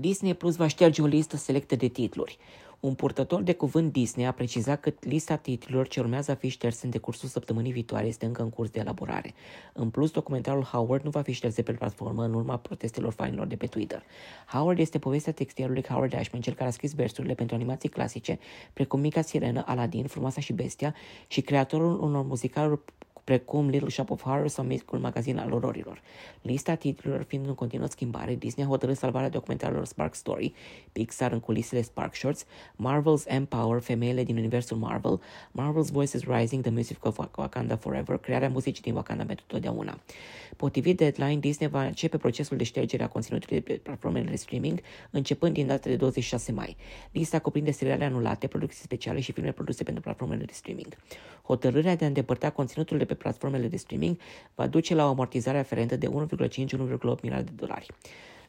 Disney Plus va șterge o listă selectă de titluri. Un purtător de cuvânt Disney a precizat că lista titlurilor ce urmează a fi șterse în decursul săptămânii viitoare este încă în curs de elaborare. În plus, documentarul Howard nu va fi șters de pe platformă în urma protestelor fanilor de pe Twitter. Howard este povestea textierului Howard Ashman, cel care a scris versurile pentru animații clasice, precum Mica Sirenă, Aladdin, Frumoasa și Bestia și creatorul unor muzicaluri precum Little Shop of Horrors sau micul magazin al ororilor. Lista titlurilor fiind în continuă schimbare, Disney a hotărât salvarea documentarelor Spark Story, Pixar în culisele Spark Shorts, Marvel's Empower, femeile din universul Marvel, Marvel's Voices Rising, The Music of Wakanda Forever, crearea muzicii din Wakanda pentru totdeauna. Potrivit deadline, Disney va începe procesul de ștergere a conținutului de pe platformele de streaming, începând din data de 26 mai. Lista cuprinde seriale anulate, producții speciale și filme produse pentru platformele de streaming. Hotărârea de a îndepărta conținutul de pe platformele de streaming va duce la o amortizare aferentă de 1,5-1,8 miliarde de dolari.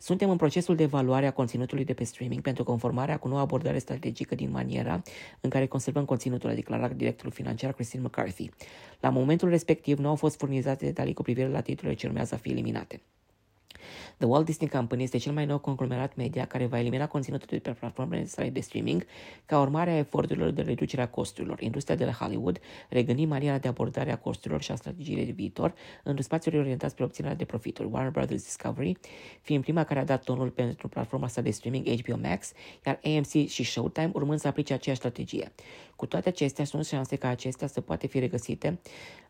Suntem în procesul de evaluare a conținutului de pe streaming pentru conformarea cu noua abordare strategică din maniera în care conservăm conținutul, a declarat directorul financiar Christine McCarthy. La momentul respectiv nu au fost furnizate detalii cu privire la titlurile ce urmează a fi eliminate. The Walt Disney Company este cel mai nou conglomerat media care va elimina conținutul de pe platformele sale de streaming ca urmare a eforturilor de reducere a costurilor. Industria de la Hollywood regândi maniera de abordare a costurilor și a strategiile de viitor în spațiuri orientați spre obținerea de profituri. Warner Brothers Discovery fiind prima care a dat tonul pentru platforma sa de streaming HBO Max, iar AMC și Showtime urmând să aplice aceeași strategie. Cu toate acestea, sunt șanse ca acestea să poate fi regăsite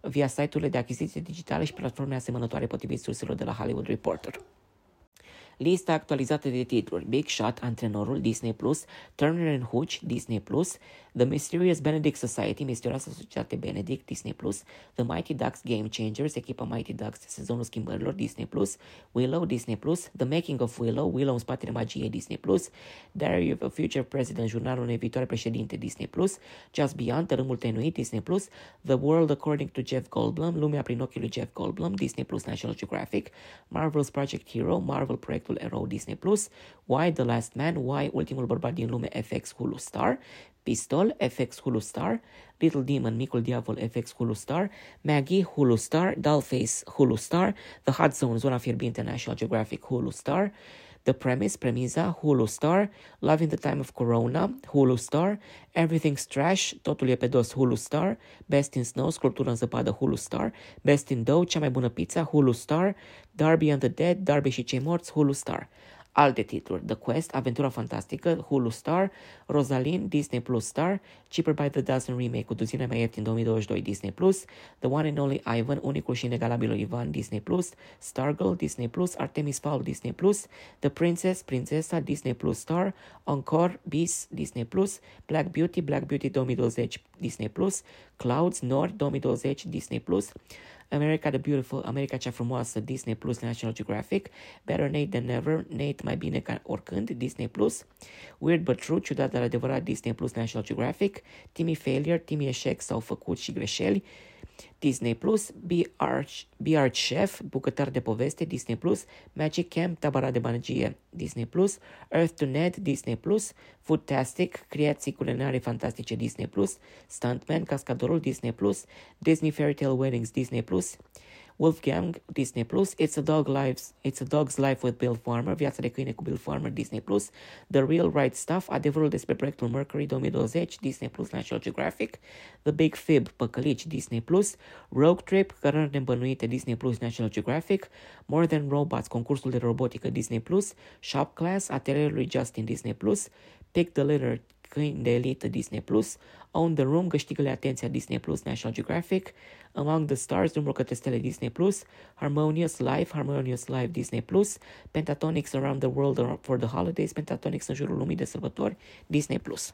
via site-urile de achiziție digitale și platforme asemănătoare potrivit surselor de la Hollywood Reporter. Lista actualizată de titluri. Big Shot, Antrenorul, Disney+, Plus, Turner and Hooch, Disney+, Plus, The Mysterious Benedict Society, Misterioasa Societate Benedict, Disney+, Plus, The Mighty Ducks Game Changers, echipa Mighty Ducks, sezonul schimbărilor, Disney+, Plus, Willow, Disney+, Plus, The Making of Willow, Willow în spatele magiei, Disney+, Plus, Diary of a Future President, jurnalul unei viitoare președinte, Disney+, Plus, Just Beyond, Tărâmul Tenuit, Disney+, Plus, The World According to Jeff Goldblum, Lumea prin ochii lui Jeff Goldblum, Disney+, Plus, National Geographic, Marvel's Project Hero, Marvel proiectul Arrow, Disney+, Plus, Why The Last Man, Why Ultimul bărbat din lume, FX Hulu Star, Pistol, FX Hulu Star, Little Demon, Micul Diavol, FX Hulu Star, Maggie, Hulu Star, Dollface, Hulu Star, The Hot Zone, Zona Fierbinte, National Geographic, Hulu Star, The Premise, Premiza, Hulu Star, Love in the Time of Corona, Hulu Star, Everything's Trash, Totul e pe dos, Hulu Star, Best in Snow, Sculptură în zăpadă, Hulu Star, Best in Dough, Cea mai bună pizza, Hulu Star, Darby and the Dead, Darby și cei morți, Hulu Star. Alte titluri, The Quest, Aventura Fantastică, Hulu Star, Rosalind, Disney Plus Star, Cheaper by the Dozen Remake cu duzine mai ieftin 2022 Disney Plus, The One and Only Ivan, unicul și inegalabilul Ivan Disney Plus, Stargirl Disney Plus, Artemis Fowl Disney Plus, The Princess, Prințesa Disney Plus Star, Encore, Beast Disney Plus, Black Beauty, Black Beauty 2020 Disney Plus, Clouds, Nord 2020 Disney Plus, America the Beautiful, America cea frumoasă, Disney Plus, National Geographic, Better Nate Than Never, Nate mai bine ca oricând, Disney Plus, Weird But True, ciudat dar adevărat, Disney Plus, National Geographic, Timmy Failure, Timmy Eșec sau făcut și greșeli, Disney Plus, Be Arch, Be Arch Chef, bucătar de poveste, Disney Plus, Magic Camp, tabara de banagie, Disney Plus, Earth to Net, Disney Plus, Foodtastic, creații culinare fantastice, Disney Plus, Stuntman, Cascadorul, Disney Plus, Disney Fairy Tale Weddings, Disney Plus, Wolfgang, Disney Plus, It's a Dog Lives, It's a Dog's Life with Bill Farmer, Viața de câine cu Bill Farmer, Disney Plus, The Real Right Stuff, Adevărul despre proiectul Mercury 2020, Disney Plus, National Geographic, The Big Fib, Păcălici, Disney Plus, Rogue Trip, Cărări nebănuite, Disney Plus, National Geographic, More Than Robots, concursul de robotică, Disney Plus, Shop Class, atelierul lui Justin, Disney Plus, Pick the Litter, câini de elită Disney+, Plus, Own the Room, câștigă atenția Disney+, Plus, National Geographic, Among the Stars, drumul către stele Disney+, Plus, Harmonious Life, Harmonious Life Disney+, Plus, Pentatonics Around the World for the Holidays, Pentatonics în jurul lumii de sărbători, Disney+. Plus.